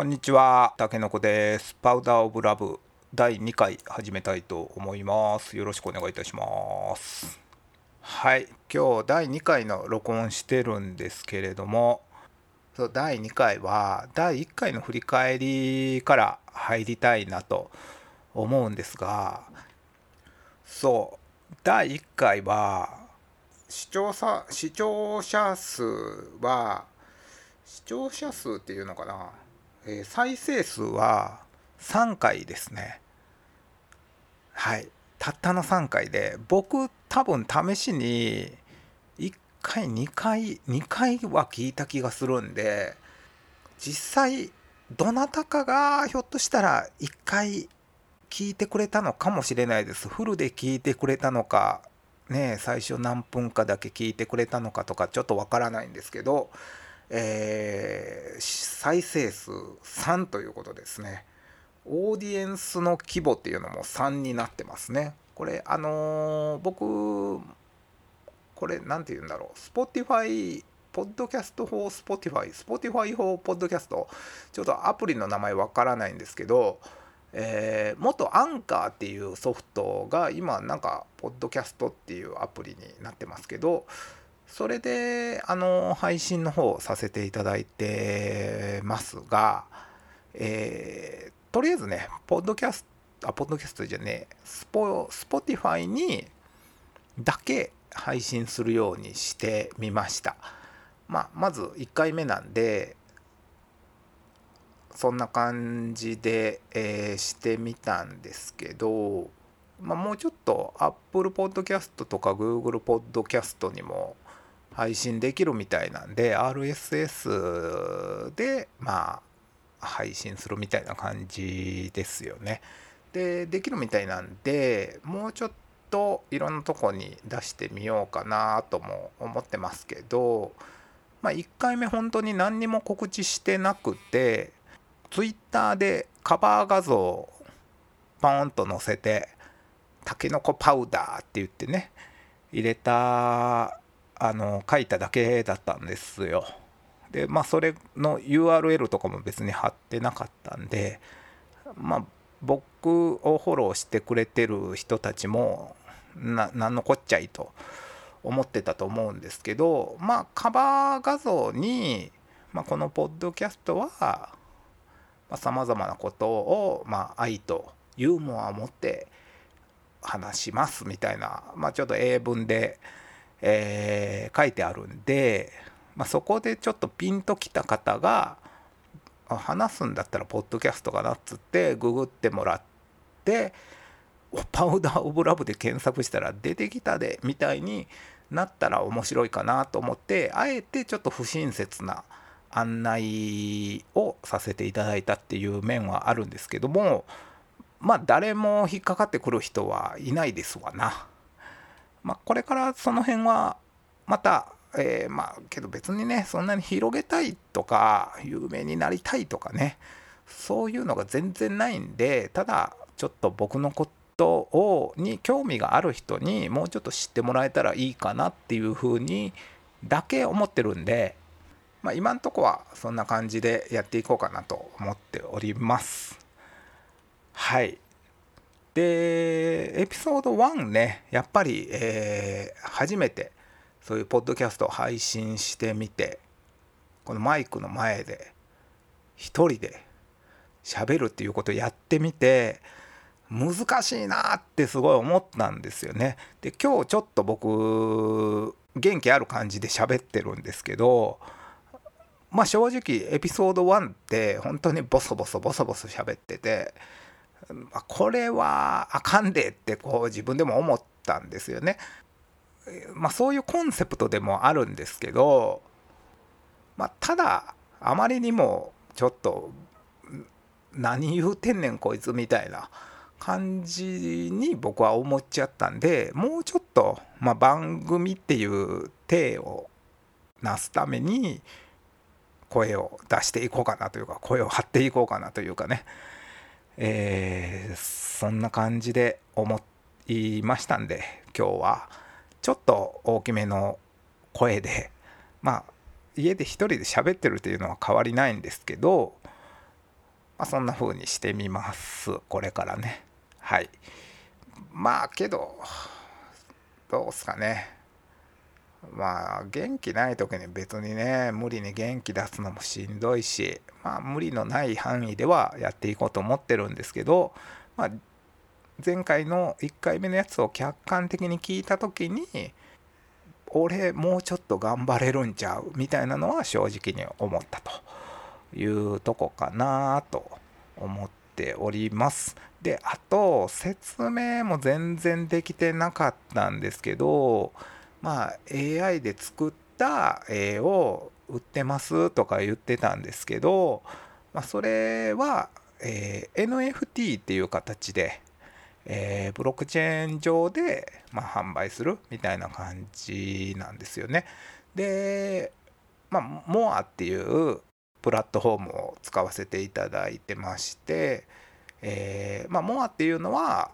こんにちは、たけのこです。パウダーオブラブ。第2回始めたいと思います。よろしくお願いいたします。はい、今日第2回の録音してるんですけれども、そう第2回は第1回の振り返りから入りたいなと思うんですが、そう、第1回は視聴者視聴者数は視聴者数っていうのかな、えー再生数は3回ですね。はい。たったの3回で僕多分試しに1回2回2回は聞いた気がするんで実際どなたかがひょっとしたら1回聞いてくれたのかもしれないです。フルで聞いてくれたのかね最初何分かだけ聞いてくれたのかとかちょっとわからないんですけどえー再生数3ということですね。オーディエンスの規模っていうのも3になってますね。これあのー僕これ何て言うんだろう。Spotify ポッドキャスト法 Spotify Spotify 法ポッドキャスト。ちょっとアプリの名前わからないんですけどえー元アンカーっていうソフトが今なんかポッドキャストっていうアプリになってますけどそれであの配信の方させていただいてますが、えーとりあえずねポッドキャストあポッドキャストじゃねえスポ Spotify にだけ配信するようにしてみました、まあ、まず1回目なんでそんな感じで、えーしてみたんですけど、まあ、もうちょっと Apple Podcast とか Google Podcast にも配信できるみたいなんで RSS でまあ配信するみたいな感じですよね。でできるみたいなんでもうちょっといろんなとこに出してみようかなとも思ってますけど、まあ、1回目本当に何にも告知してなくて Twitter でカバー画像をポーンと載せてタケノコパウダーって言ってね入れたあの書いただけだったんですよ。でまあそれの URL とかも別に貼ってなかったんでまあ僕をフォローしてくれてる人たちもな何のこっちゃいと思ってたと思うんですけどまあカバー画像に、まあ、このポッドキャストはさまざ、まなことを、まあ、愛とユーモアを持って話しますみたいな、まあ、ちょっと英文で、えー書いてあるんで、まあ、そこでちょっとピンときた方が話すんだったらポッドキャストかなっつってググってもらってパウダー・オブ・ラブで検索したら出てきたでみたいになったら面白いかなと思ってあえてちょっと不親切な案内をさせていただいたっていう面はあるんですけどもまあ誰も引っかかってくる人はいないですわな。まあ、これからその辺はまた、えーまあけど別にねそんなに広げたいとか有名になりたいとかねそういうのが全然ないんでただちょっと僕のことをに興味がある人にもうちょっと知ってもらえたらいいかなっていうふうにだけ思ってるんで、まあ、今んとこはそんな感じでやっていこうかなと思っております。はいでエピソード1ねやっぱり、えー初めてそういうポッドキャストを配信してみてこのマイクの前で一人で喋るっていうことをやってみて難しいなってすごい思ったんですよね。で今日ちょっと僕元気ある感じで喋ってるんですけどまあ正直エピソード1って本当にボソボソボソボソ喋っててあこれはあかんでってこう自分でも思ったんですよね。まあそういうコンセプトでもあるんですけど、まあ、ただあまりにもちょっと何言うてんねんこいつみたいな感じに僕は思っちゃったんでもうちょっと、まあ、番組っていう体をなすために声を出していこうかなというか声を張っていこうかなというかねえーそんな感じで思いましたんで今日はちょっと大きめの声でまあ家で一人で喋ってるっていうのは変わりないんですけどまあ、そんな風にしてみます。これからね。はい。まあけどどうすかね。まあ元気ない時に別にね無理に元気出すのもしんどいしまあ無理のない範囲ではやっていこうと思ってるんですけど、まあ、前回の1回目のやつを客観的に聞いた時に俺もうちょっと頑張れるんちゃうみたいなのは正直に思ったというとこかなと思っております。であと説明も全然できてなかったんですけどまあ AI で作った絵を売ってますとか言ってたんですけど、まあ、それは、えー、NFT っていう形で、えー、ブロックチェーン上で、まあ、販売するみたいな感じなんですよね。で、まあ、モアっていうプラットフォームを使わせていただいてまして、えー、まあ、モアっていうのは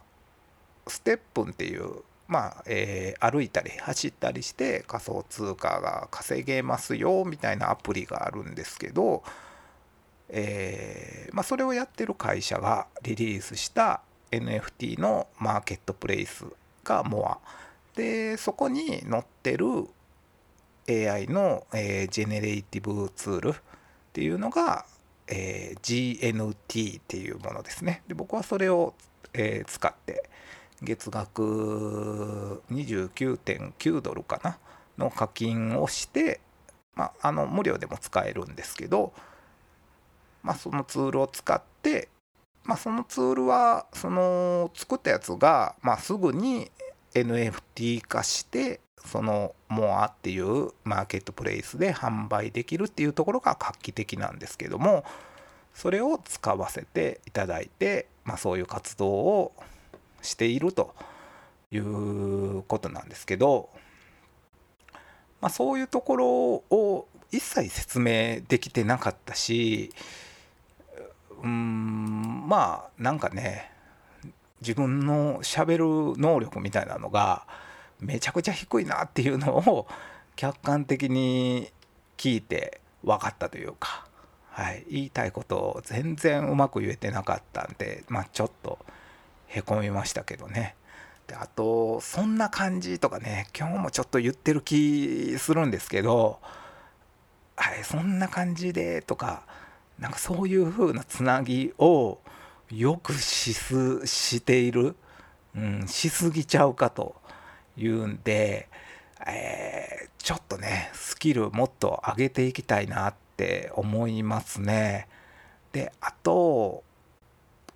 ステップンっていうまあえー、歩いたり走ったりして仮想通貨が稼げますよみたいなアプリがあるんですけど、えーまあ、それをやってる会社がリリースした NFT のマーケットプレイスがモア。でそこに載ってる AI の、えー、ジェネレイティブツールっていうのが、えー、GNT っていうものですね。で僕はそれを、えー、使って月額29.9ドルかな？の課金をして、まあ、あの無料でも使えるんですけど、まあ、そのツールを使って、まあ、そのツールはその作ったやつが、まあ、すぐに NFT 化してそのモアっていうマーケットプレイスで販売できるっていうところが画期的なんですけどもそれを使わせていただいて、まあ、そういう活動をしているということなんですけど、まあ、そういうところを一切説明できてなかったしうんまあなんかね自分のしゃべる能力みたいなのがめちゃくちゃ低いなっていうのを客観的に聞いて分かったというか、はい、言いたいことを全然うまく言えてなかったんで、まあ、ちょっとへこみましたけどねであと「そんな感じ」とかね今日もちょっと言ってる気するんですけど「はいそんな感じで」とかなんかそういう風なつなぎをよくしすしている、うん、しすぎちゃうかというんで、えー、ちょっとねスキルもっと上げていきたいなって思いますね。であと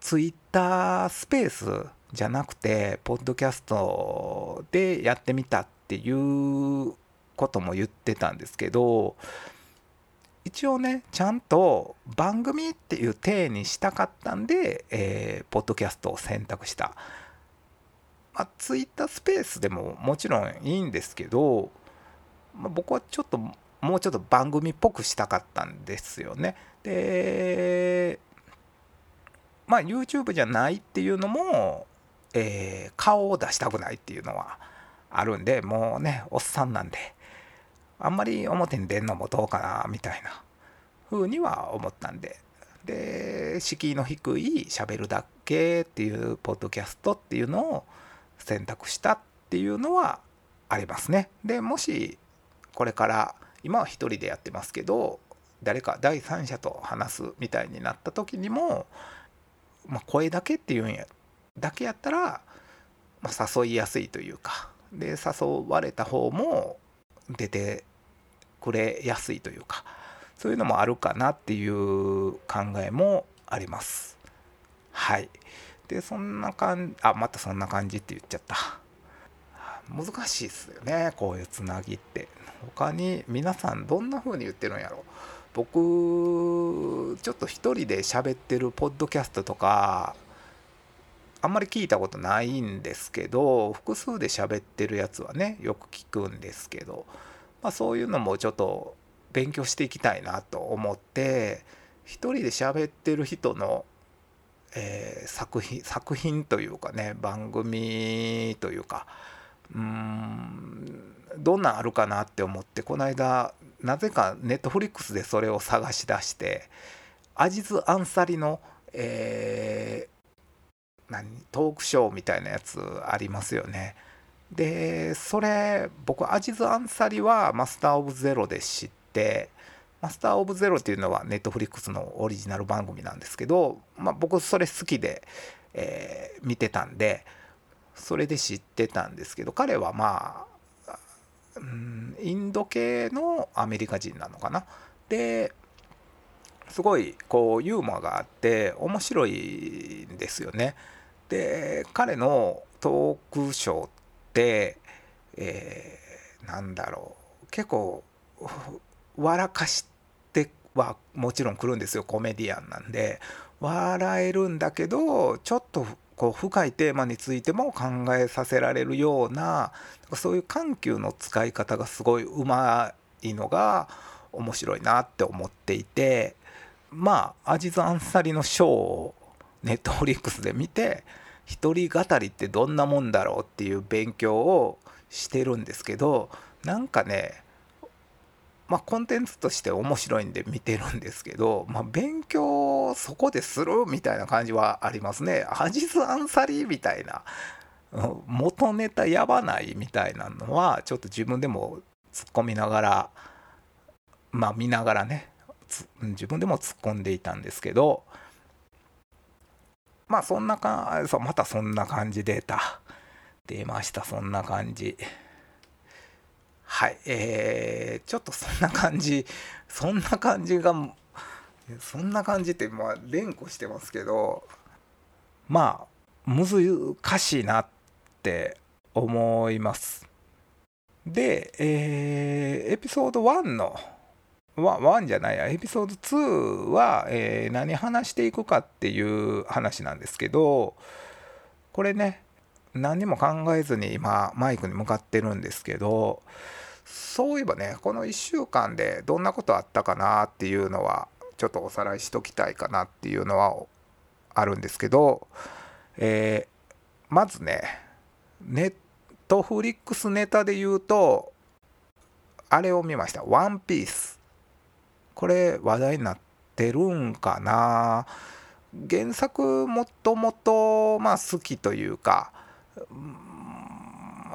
ツイッタースペースじゃなくて、ポッドキャストでやってみたっていうことも言ってたんですけど、一応ね、ちゃんと番組っていう体にしたかったんで、えー、ポッドキャストを選択した。まあ、ツイッタースペースでももちろんいいんですけど、まあ、僕はちょっともうちょっと番組っぽくしたかったんですよね。で、まあ YouTube じゃないっていうのも、えー、顔を出したくないっていうのはあるんでもうねおっさんなんであんまり表に出んのもどうかなみたいな風には思ったんで。で敷居の低いしゃべるだけっていうポッドキャストっていうのを選択したっていうのはありますね。でもしこれから今は一人でやってますけど誰か第三者と話すみたいになった時にもまあ、声だけっていうんやだけやったら、まあ、誘いやすいというかで誘われた方も出てくれやすいというかそういうのもあるかなっていう考えもあります。はい。でそんな感じあまたそんな感じって言っちゃった。難しいっすよねこういうつなぎって。他に皆さんどんな風に言ってるんやろ僕ちょっと一人で喋ってるポッドキャストとかあんまり聞いたことないんですけど複数で喋ってるやつはねよく聞くんですけど、まあ、そういうのもちょっと勉強していきたいなと思って一人で喋ってる人の、えー、作品作品というかね番組というかうーんどんなんあるかなって思ってこの間なぜか Netflix でそれを探し出してアジズ・アンサリの、えー、何トークショーみたいなやつありますよね。でそれ僕アジズ・アンサリは Master of Zero で知って Master of Zero っていうのは Netflix のオリジナル番組なんですけど、まあ、僕それ好きで、えー、見てたんでそれで知ってたんですけど彼はまあ、うん、インド系のアメリカ人なのかな？ですごいこうユーモアがあって面白いんですよね。で彼のトークショーって、えー、なんだろう結構笑かしてはもちろん来るんですよコメディアンなんで笑えるんだけどちょっとこう深いテーマについても考えさせられるようなそういう緩急の使い方がすごいうまいのが面白いなって思っていてまあアジズ・アンサリのショーをネットフリックスで見て一人語りってどんなもんだろうっていう勉強をしてるんですけどなんかねまあコンテンツとして面白いんで見てるんですけど、まあ、勉強そこでするみたいな感じはありますね。アジズ・アンサリーみたいな元ネタやばないみたいなのはちょっと自分でも突っ込みながらまあ見ながらね自分でも突っ込んでいたんですけどまあそんなかそうまたそんな感じデータ出ましたそんな感じはい。えー、ちょっとそんな感じ。そんな感じがそんな感じってまあ連呼してますけどまあ難しいなって思います。で、えー、エピソード1の1じゃないや。エピソード2は、えー、何話していくかっていう話なんですけどこれね何にも考えずに今マイクに向かってるんですけどそういえばねこの1週間でどんなことあったかなっていうのはちょっとおさらいしときたいかなっていうのはあるんですけど、えー、まずねネットフリックスネタで言うとあれを見ました「ワンピース。これ話題になってるんかな。原作もともとまあ好きというか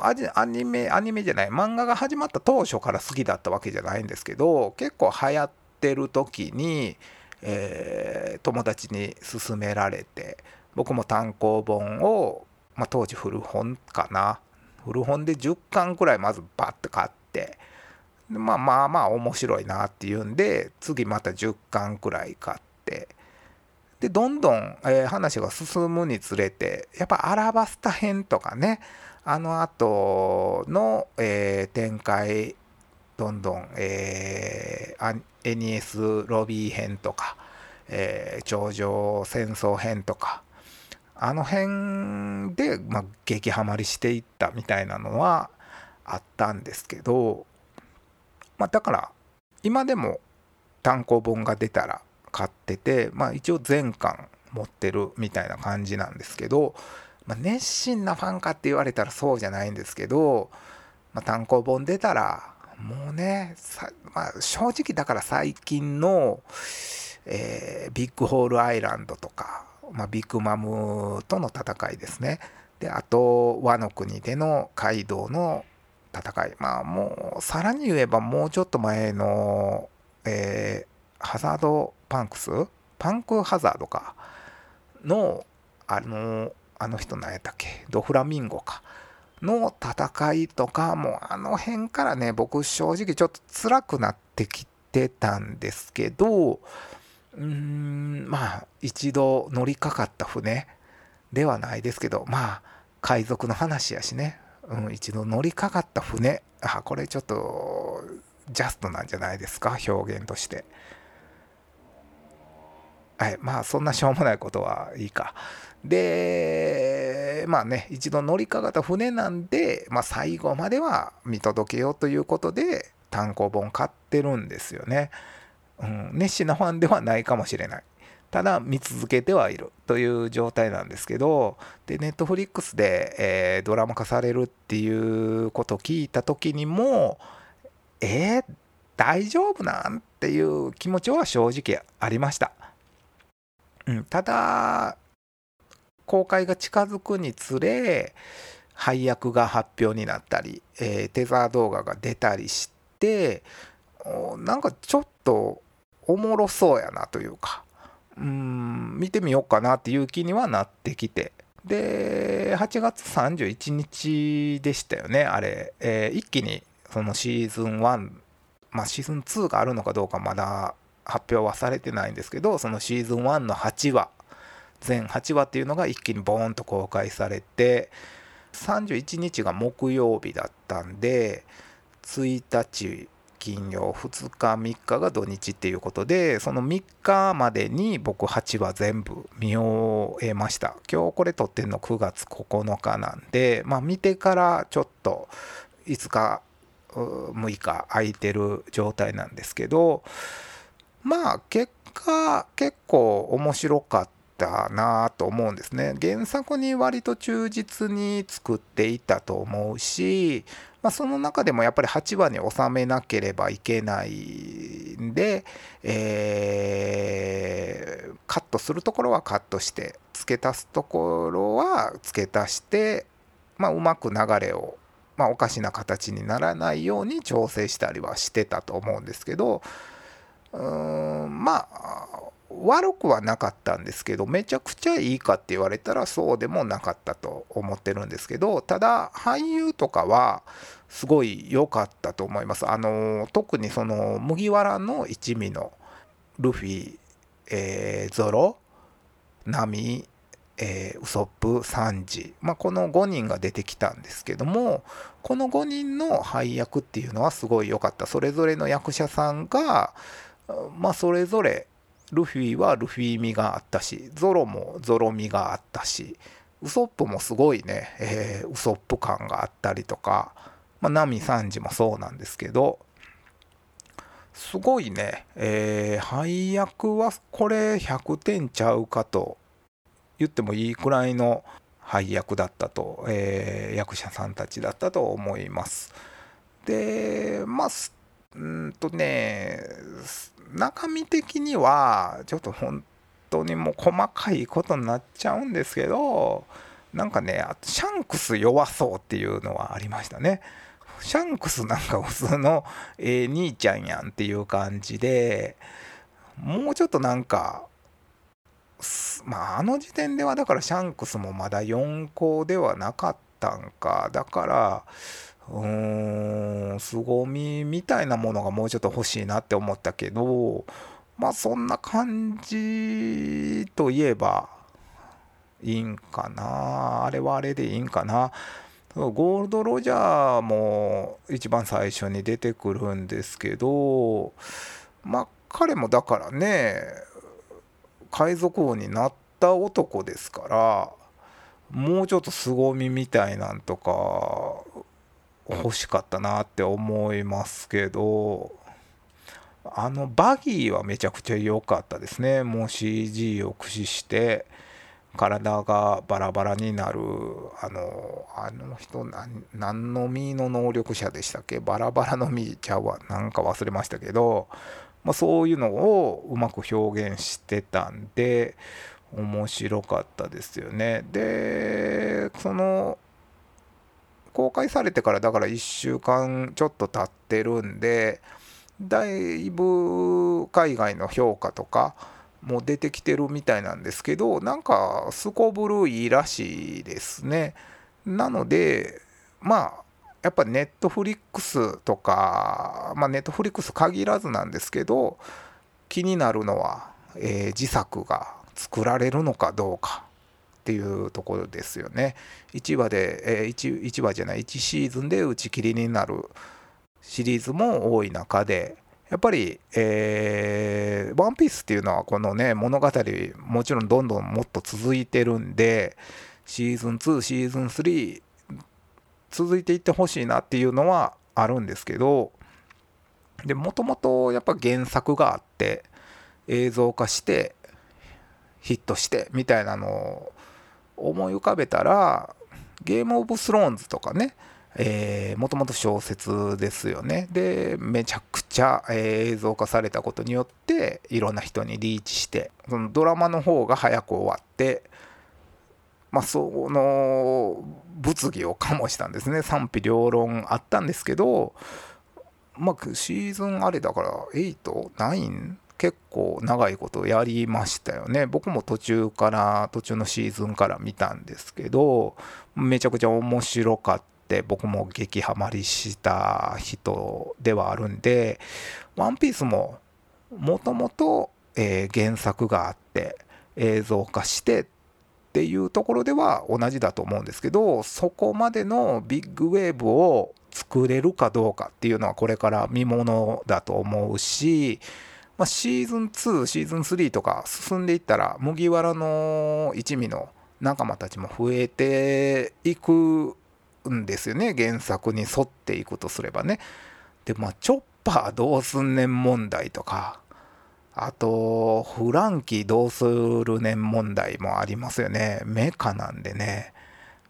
アニメアニメじゃない漫画が始まった当初から好きだったわけじゃないんですけど結構流行ってる時に、えー、友達に勧められて僕も単行本を、まあ、当時古本かな。古本で10巻くらいまずバッて買ってまあまあまあ面白いなっていうんで次また10巻くらい買ってでどんどん、えー、話が進むにつれてやっぱアラバスタ編とかねあの後の、えー、展開どんどん、えー、NES ロビー編とか、えー、頂上戦争編とかあの辺で、まあ、激ハマりしていったみたいなのはあったんですけどまあ、だから今でも単行本が出たら買ってて、まあ、一応全巻持ってるみたいな感じなんですけど、まあ、熱心なファンかって言われたらそうじゃないんですけど、まあ、単行本出たらもうねまあ、正直だから最近の、えー、ビッグホールアイランドとか、まあ、ビッグマムとの戦いですねであと和の国でのカイドウの戦い。まあもう、さらに言えばもうちょっと前の、えー、ハザードパンクス？パンクハザードか？の、あの、あの人何やったっけ？ドフラミンゴか？の戦いとかもあの辺からね僕正直ちょっと辛くなってきてたんですけどうーんまあ一度乗りかかった船ではないですけどまあ海賊の話やしね。うん、一度乗りかかった船。あこれちょっとジャストなんじゃないですか？表現として。はい。まあそんなしょうもないことはいいか。でまあね一度乗りかかった船なんで、まあ、最後までは見届けようということで単行本買ってるんですよね、うん、熱心なファンではないかもしれない。ただ見続けてはいるという状態なんですけどでネットフリックスで、えー、ドラマ化されるっていうことを聞いた時にもえー、大丈夫なん？っていう気持ちは正直ありました。うん、ただ公開が近づくにつれ配役が発表になったり、えー、テザー動画が出たりしてなんかちょっとおもろそうやなというかうん見てみようかなっていう気にはなってきて。で8月31日でしたよねあれ、えー、一気にそのシーズン1まあシーズン2があるのかどうかまだ発表はされてないんですけどそのシーズン1の8話全8話っていうのが一気にボーンと公開されて31日が木曜日だったんで1日金曜2日3日が土日っていうことでその3日までに僕8話全部見終えました。今日これ撮ってんの9月9日なんでまあ見てからちょっと5日6日空いてる状態なんですけどまあ結果結構面白かったなと思うんですね。原作に割と忠実に作っていたと思うしまあ、その中でもやっぱり8話に収めなければいけないんで、えー、カットするところはカットして付け足すところは付け足して、まあ、うまく流れを、まあ、おかしな形にならないように調整したりはしてたと思うんですけどまあ悪くはなかったんですけどめちゃくちゃいいかって言われたらそうでもなかったと思ってるんですけどただ俳優とかはすごい良かったと思います。あの特にその麦わらの一味のルフィ、えー、ゾロナミ、えー、ウソップサンジ、まあ、この5人が出てきたんですけどもこの5人の配役っていうのはすごい良かった。それぞれの役者さんがまあそれぞれルフィはルフィ味があったし、ゾロもゾロ味があったし、ウソップもすごいね、えー、ウソップ感があったりとか、まあ、ナミサンジもそうなんですけど、すごいね、えー、配役はこれ100点ちゃうかと言ってもいいくらいの配役だったと、えー、役者さんたちだったと思います。で、まあ、うんとね、中身的にはちょっと本当にもう細かいことになっちゃうんですけどなんかねあとシャンクス弱そうっていうのはありましたね。シャンクスなんか普通のええ兄ちゃんやんっていう感じでもうちょっとなんかまああの時点ではだからシャンクスもまだ4校ではなかったんか。だからうーん凄みみたいなものがもうちょっと欲しいなって思ったけどまあそんな感じといえばいいんかなあれはあれでいいんかな。ゴールド・ロジャーも一番最初に出てくるんですけどまあ彼もだからね海賊王になった男ですからもうちょっと凄みみたいなんとか欲しかったなって思いますけどあのバギーはめちゃくちゃ良かったですね。もう CG を駆使して体がバラバラになるあのあの人何の実の能力者でしたっけ？バラバラの実ちゃうわ。なんか忘れましたけど、まあ、そういうのをうまく表現してたんで面白かったですよね。でその公開されてからだから1週間ちょっと経ってるんでだいぶ海外の評価とかも出てきてるみたいなんですけどなんかすこぶるいいらしいですね。なのでまあやっぱネットフリックスとかまあネットフリックス限らずなんですけど気になるのは、えー、自作が作られるのかどうか。っていうところですよね。1話で、えー、1, 1話じゃない1シーズンで打ち切りになるシリーズも多い中でやっぱり、えー、ワンピースっていうのはこのね物語もちろんどんどんもっと続いてるんでシーズン2シーズン3続いていってほしいなっていうのはあるんですけどでもともとやっぱ原作があって映像化してヒットしてみたいなの思い浮かべたらゲームオブスローンズとかね、もともと小説ですよね。でめちゃくちゃ、えー、映像化されたことによっていろんな人にリーチしてそのドラマの方が早く終わってまあその物議を醸したんですね。賛否両論あったんですけどまあシーズンあれだから89結構長いことやりましたよね。僕も途中から途中のシーズンから見たんですけどめちゃくちゃ面白かって僕も激ハマりした人ではあるんで「ワンピースももともと原作があって映像化してっていうところでは同じだと思うんですけどそこまでのビッグウェーブを作れるかどうかっていうのはこれから見ものだと思うしまあ、シーズン2シーズン3とか進んでいったら麦わらの一味の仲間たちも増えていくんですよね。原作に沿っていくとすればね。でまあチョッパーどうすんねん問題とかあとフランキーどうするねん問題もありますよね。メカなんでね。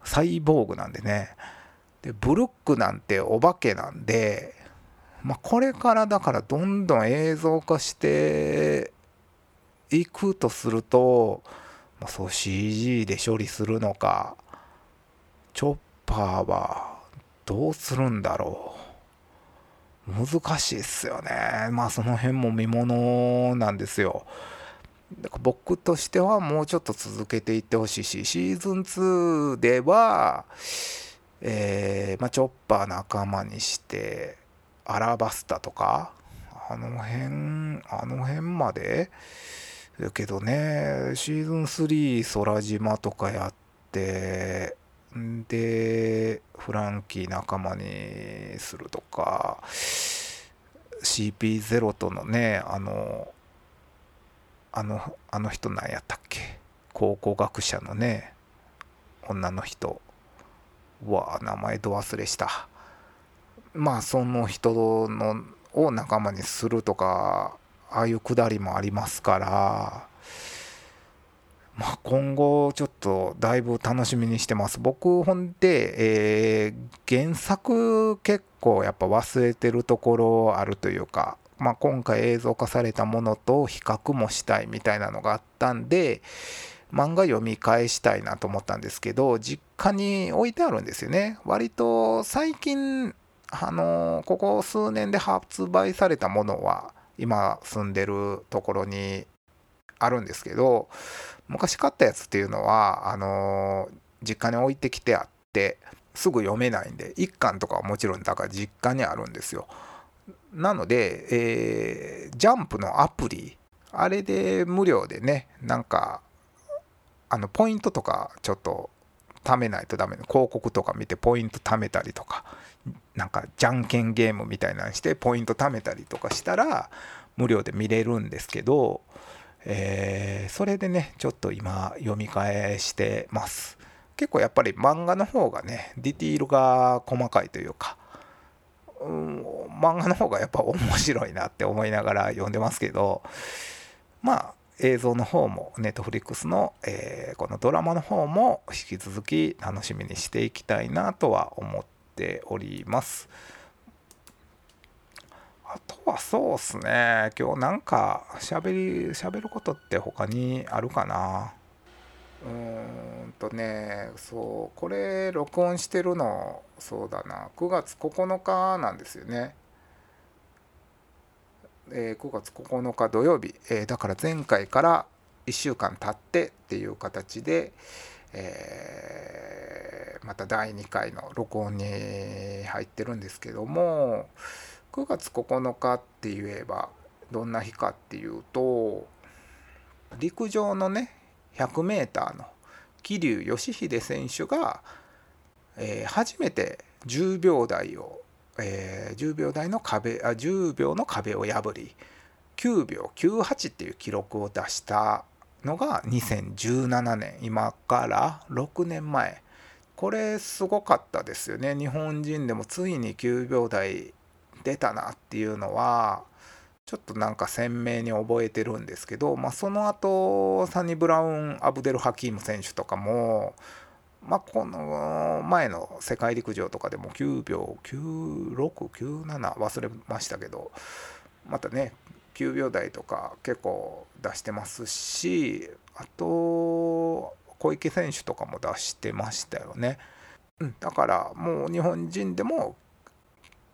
サイボーグなんでね。でブルックなんてお化けなんでまあ、これからだからどんどん映像化していくとすると、まあ、そう CG で処理するのかチョッパーはどうするんだろう。難しいっすよね。まあその辺も見ものなんですよ。だから僕としてはもうちょっと続けていってほしいしシーズン2ではえー、まあ、チョッパー仲間にしてアラバスタとかあの辺あの辺まで？だけどねシーズン3空島とかやってでフランキー仲間にするとか CP0 とのねあのあのあの人なんやったっけ？考古学者のね女の人うわ名前ど忘れした。まあその人のを仲間にするとかああいうくだりもありますからまあ、今後ちょっとだいぶ楽しみにしてます。僕ほんで、えー、原作結構やっぱ忘れてるところあるというか、まあ、今回映像化されたものと比較もしたいみたいなのがあったんで漫画読み返したいなと思ったんですけど実家に置いてあるんですよね。割と最近あのここ数年で発売されたものは今住んでるところにあるんですけど昔買ったやつっていうのはあの実家に置いてきてあってすぐ読めないんで1巻とかはもちろんだから実家にあるんですよ。なので、えー、ジャンプのアプリあれで無料でねなんかあのポイントとかちょっと貯めないとダメ広告とか見てポイント貯めたりとかなんかじゃんけんゲームみたいなのしてポイント貯めたりとかしたら無料で見れるんですけど、えー、それでねちょっと今読み返してます。結構やっぱり漫画の方がねディティールが細かいというか、うん、漫画の方がやっぱ面白いなって思いながら読んでますけどまあ映像の方もネットフリックスの、えー、このドラマの方も引き続き楽しみにしていきたいなとは思ってております。あとはそうっすね。今日なんか喋り喋ることって他にあるかな？うーんとねそうこれ録音してるのそうだな。9月9日なんですよね。えー、9月9日土曜日、えー、だから前回から1週間経ってっていう形で、えー、また第2回の録音に入ってるんですけども9月9日って言えばどんな日かっていうと陸上のね 100m の桐生祥秀選手が、えー、初めて10秒台をえー、10秒台の壁あ10秒の壁を破り9秒98っていう記録を出したのが2017年今から6年前。これすごかったですよね。日本人でもついに9秒台出たなっていうのはちょっとなんか鮮明に覚えてるんですけど、まあ、その後サニブラウン・アブデル・ハキーム選手とかもまあ、この前の世界陸上とかでも9秒9697忘れましたけどまたね9秒台とか結構出してますしあと小池選手とかも出してましたよね。うん、だからもう日本人でも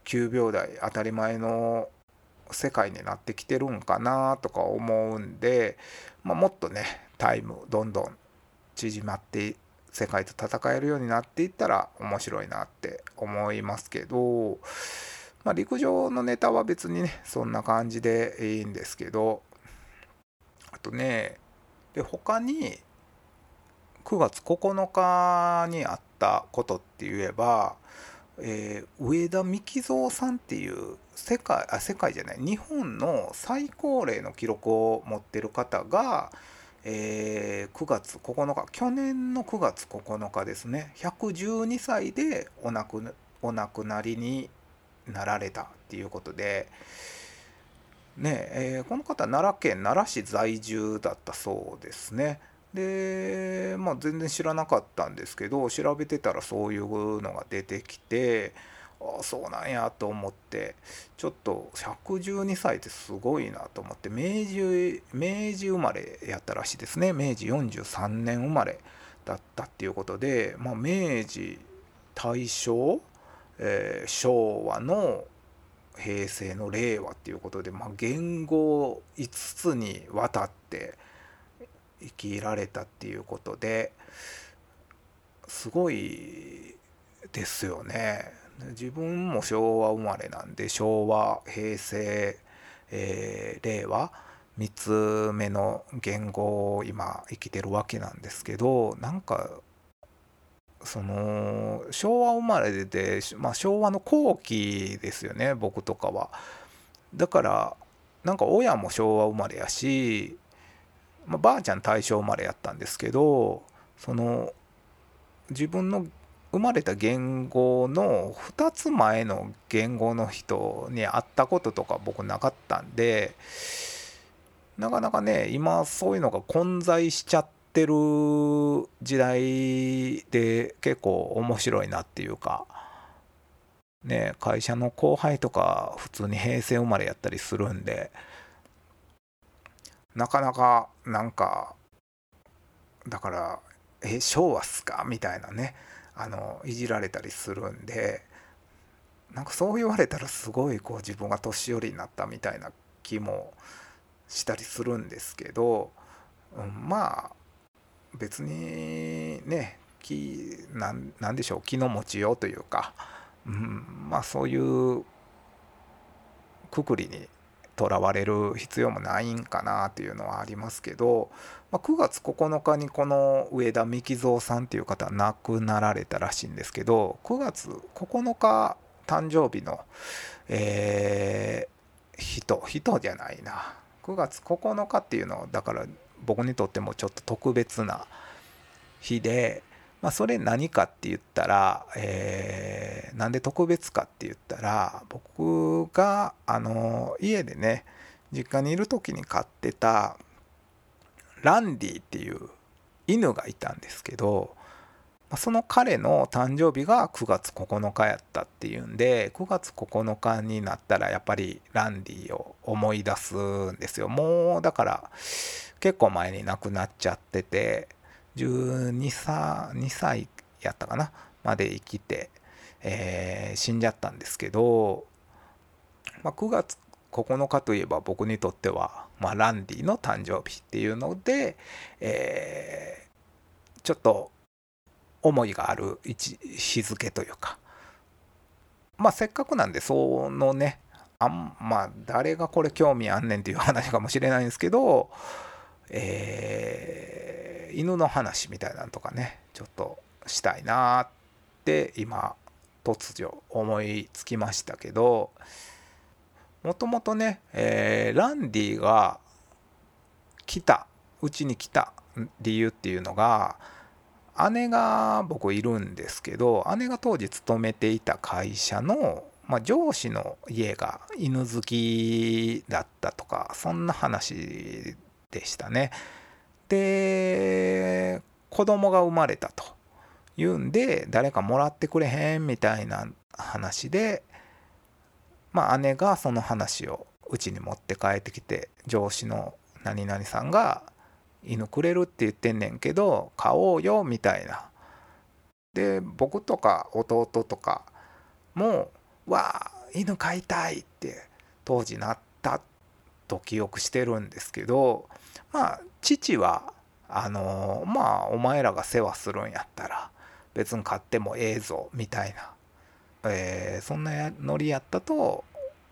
9秒台当たり前の世界になってきてるんかなとか思うんで、まあ、もっとねタイムどんどん縮まって世界と戦えるようになっていったら面白いなって思いますけど、まあ、陸上のネタは別にねそんな感じでいいんですけどあとねで他に9月9日にあったことって言えば、えー、上田幹三さんっていう世界あ世界じゃない日本の最高齢の記録を持ってる方が、えー、9月9日去年の9月9日ですね112歳でお亡くお亡くなりになられたっていうことで、ねえー、この方奈良県奈良市在住だったそうですね。でまあ全然知らなかったんですけど調べてたらそういうのが出てきてああそうなんやと思ってちょっと112歳ってすごいなと思って明治明治生まれやったらしいですね明治43年生まれだったっていうことで、まあ、明治大正、えー、昭和の平成の令和っていうことで、まあ、言語5つにわたって生きられたっていうことですごいですよね。自分も昭和生まれなんで昭和平成、えー、令和3つ目の言語を今生きてるわけなんですけどなんかその昭和生まれで、まあ、昭和の後期ですよね僕とかは。だからなんか親も昭和生まれやし、まあ、ばあちゃん大正生まれやったんですけどその自分の生まれた言語の2つ前の言語の人に会ったこととか僕なかったんでなかなかね今そういうのが混在しちゃっててる時代で結構面白いなっていうかね会社の後輩とか普通に平成生まれやったりするんでなかなかなんかだからえ昭和っすか？みたいなねあのいじられたりするんでなんかそう言われたらすごいこう自分が年寄りになったみたいな気もしたりするんですけど、うん、まあ別にね気なんでしょう気の持ちようというか、うん、まあそういうくくりにとらわれる必要もないんかなっていうのはありますけど、まあ、9月9日にこの上田幹三さんっていう方は亡くなられたらしいんですけど9月9日誕生日の、えー、人人じゃないな。9月9日っていうのはだから僕にとってもちょっと特別な日でまあ、それ何かって言ったら、えー、なんで特別かって言ったら僕があの家でね実家にいる時に飼ってたランディっていう犬がいたんですけどその彼の誕生日が9月9日やったっていうんで9月9日になったらやっぱりランディを思い出すんですよ。もうだから結構前に亡くなっちゃってて12歳 ,2 歳やったかなまで生きて、えー、死んじゃったんですけど、まあ、9月9日といえば僕にとっては、まあ、ランディの誕生日っていうので、えー、ちょっと思いがある日付というか。まあせっかくなんでそのねあんまあ誰がこれ興味あんねんっていう話かもしれないんですけどえー犬の話みたいなのとかねちょっとしたいなって今突如思いつきましたけどもともとね、えー、ランディが来たうちに来た理由っていうのが姉が僕いるんですけど姉が当時勤めていた会社の、まあ、上司の家が犬好きだったとかそんな話でしたね。で子供が生まれたと言うんで誰かもらってくれへんみたいな話でまあ姉がその話をうちに持って帰ってきて上司の何々さんが犬くれるって言ってんねんけど買おうよみたいなで僕とか弟とかも「わあ犬飼いたい」って当時なったっと記憶してるんですけどまあ父はあのまあお前らが世話するんやったら別に買ってもええぞみたいな、えー、そんなノリやったと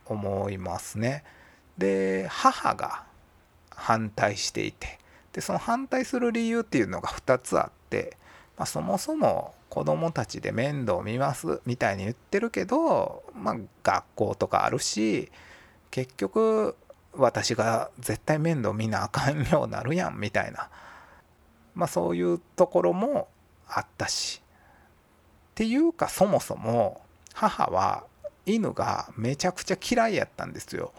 思いますね。で母が反対していてでその反対する理由っていうのが2つあって、まあ、そもそも子供たちで面倒見ますみたいに言ってるけど、まあ、学校とかあるし結局私が絶対面倒見なあかんようになるやんみたいな、まあ、そういうところもあったしっていうかそもそも母は犬がめちゃくちゃ嫌いやったんですよ。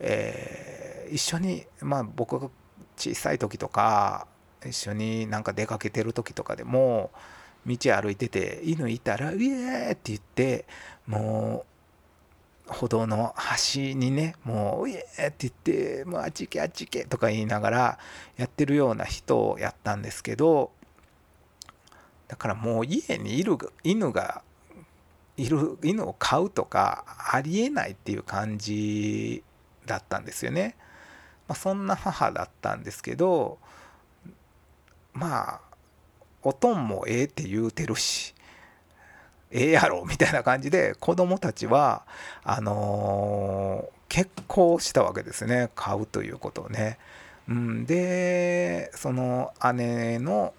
えー、一緒にまあ僕が小さい時とか一緒になんか出かけてる時とかでも道歩いてて犬いたら「ウェー!」って言ってもう歩道の端にねもう「ウェー!」って言って「もうあっち行けあっち行け」とか言いながらやってるような人をやったんですけどだからもう家にいる犬がいる犬を飼うとかありえないっていう感じだったんですよね。まあ、そんな母だったんですけどまあおとんもええって言うてるしええやろみたいな感じで子供たちはあのー、結婚したわけですね買うということをね。うん、でその姉の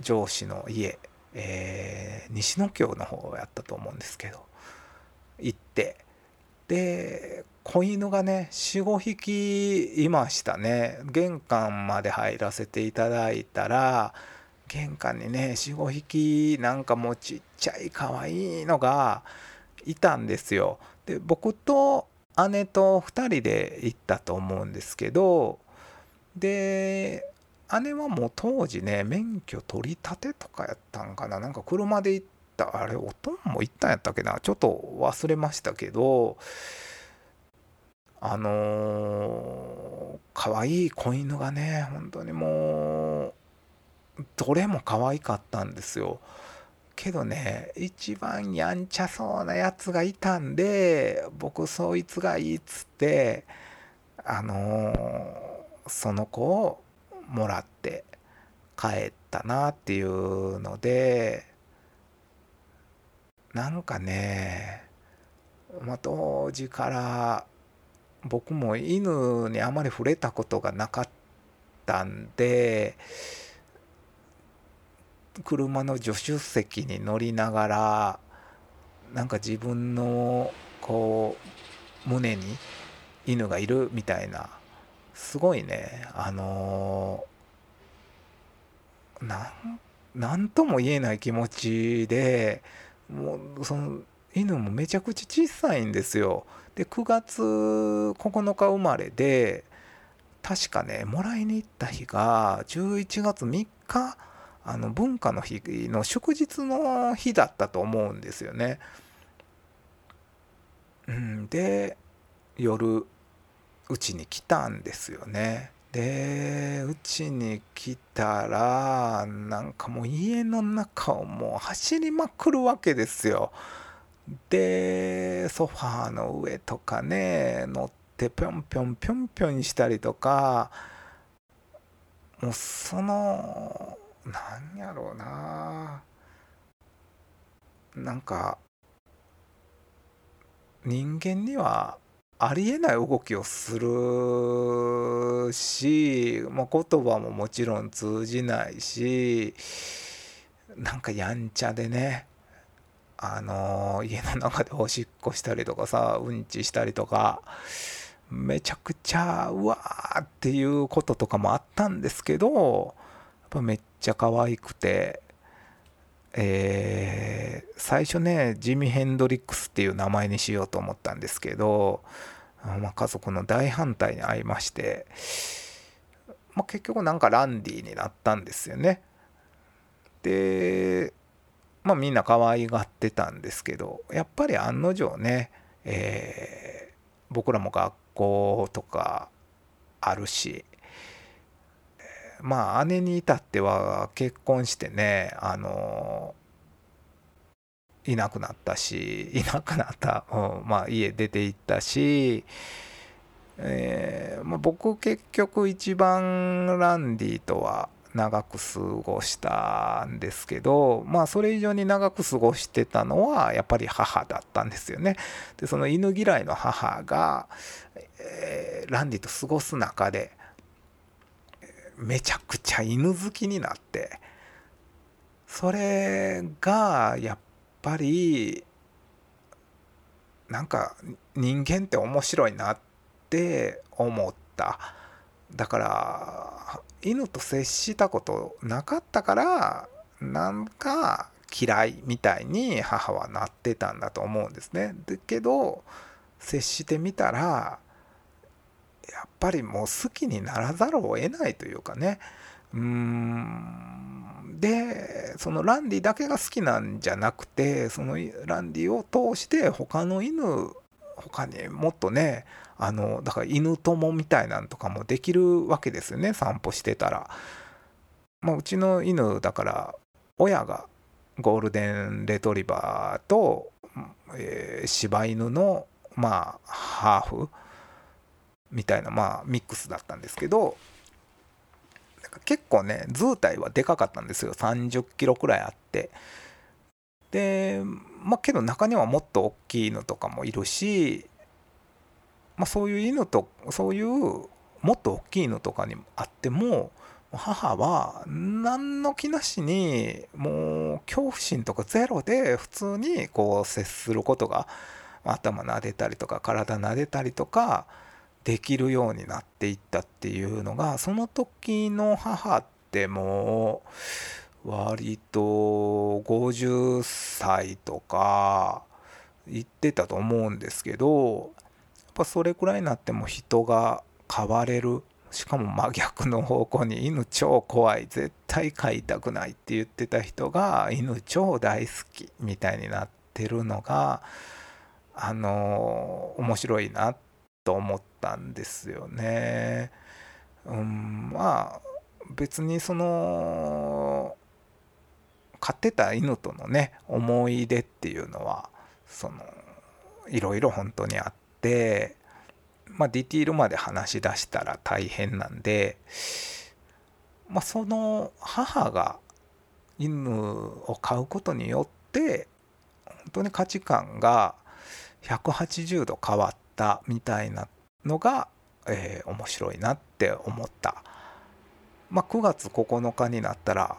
上司の家えー、西野京の方やったと思うんですけど行ってで子犬がね45匹いましたね玄関まで入らせていただいたら玄関にね45匹なんかもうちっちゃい可愛いのがいたんですよ。で僕と姉と2人で行ったと思うんですけどで姉はもう当時ね免許取り立てとかやったんかななんか車で行ったあれおとんも行ったんやったっけなちょっと忘れましたけどあのー、可愛い子犬がね本当にもうどれも可愛かったんですよ。けどね一番やんちゃそうなやつがいたんで僕そいつがいいっつってあのー、その子をもらって帰ったなっていうのでなんかね、まあ、当時から僕も犬にあまり触れたことがなかったんで車の助手席に乗りながらなんか自分のこう胸に犬がいるみたいなすごいねあのなんとも言えない気持ちでもうその犬もめちゃくちゃ小さいんですよ。で9月9日生まれで確かねもらいに行った日が11月3日あの文化の日の祝日の日だったと思うんですよね。うん、で夜うちに来たんですよね。でうちに来たらなんかもう家の中をもう走りまくるわけですよ。でソファーの上とかね乗ってぴょんぴょんぴょんぴょんしたりとかもうそのなんやろうな。なんか人間にはありえない動きをするし、まあ、言葉ももちろん通じないしなんかやんちゃでねあの家の中でおしっこしたりとかさうんちしたりとかめちゃくちゃうわーっていうこととかもあったんですけどやっぱめっちゃ可愛くてえー、最初ねジミ・ヘンドリックスっていう名前にしようと思ったんですけど、まあ、家族の大反対に遭いまして、まあ、結局なんかランディになったんですよね。でまあみんな可愛がってたんですけどやっぱり案の定ね、えー、僕らも学校とかあるしまあ姉に至っては結婚してねあのいなくなったしいなくなった、うん、まあ家出て行ったし、えーまあ、僕結局一番ランディとは長く過ごしたんですけどまあそれ以上に長く過ごしてたのはやっぱり母だったんですよね。でその犬嫌いの母が、えー、ランディと過ごす中でめちゃくちゃ犬好きになってそれがやっぱりなんか人間って面白いなって思っただから犬と接したことなかったからなんか嫌いみたいに母はなってたんだと思うんですね。だけど接してみたらやっぱりもう好きにならざるを得ないというかね。うーん。でそのランディだけが好きなんじゃなくてそのランディを通して他の犬他にもっとねあのだから犬友みたいなんとかもできるわけですよね。散歩してたら。まあ、うちの犬だから親がゴールデンレトリバーと、えー、柴犬のまあハーフみたいなまあミックスだったんですけど結構ね図体はでかかったんですよ。30キロくらいあって。でまあけど中にはもっと大きいのとかもいるしまあそういう犬とそういうもっと大きいのとかにあっても母は何の気なしにもう恐怖心とかゼロで普通にこう接することが頭撫でたりとか体撫でたりとかできるようになっていったっていうのがその時の母ってもう割と50歳とか言ってたと思うんですけどやっぱそれくらいになっても人が変われる。しかも真逆の方向に犬超怖い。絶対飼いたくないって言ってた人が犬超大好きみたいになってるのがあの面白いなってと思ったんですよね。うん、まあ別にその飼ってた犬とのね思い出っていうのはそのいろいろ本当にあってまあディティールまで話し出したら大変なんでまあその母が犬を飼うことによって本当に価値観が180度変わったみたいなのが、えー、面白いなって思った。まあ、9月9日になったら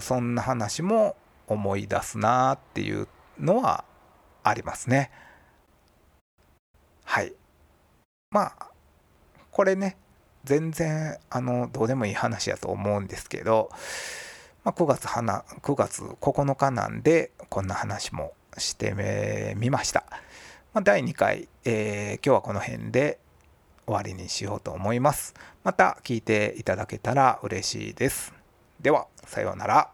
そんな話も思い出すなっていうのはありますね。はい。まあこれね全然あのどうでもいい話やと思うんですけど、まあ、9月花9月9日なんでこんな話もしてみました。まあ、第2回、えー、今日はこの辺で終わりにしようと思います。また聞いていただけたら嬉しいです。では、さようなら。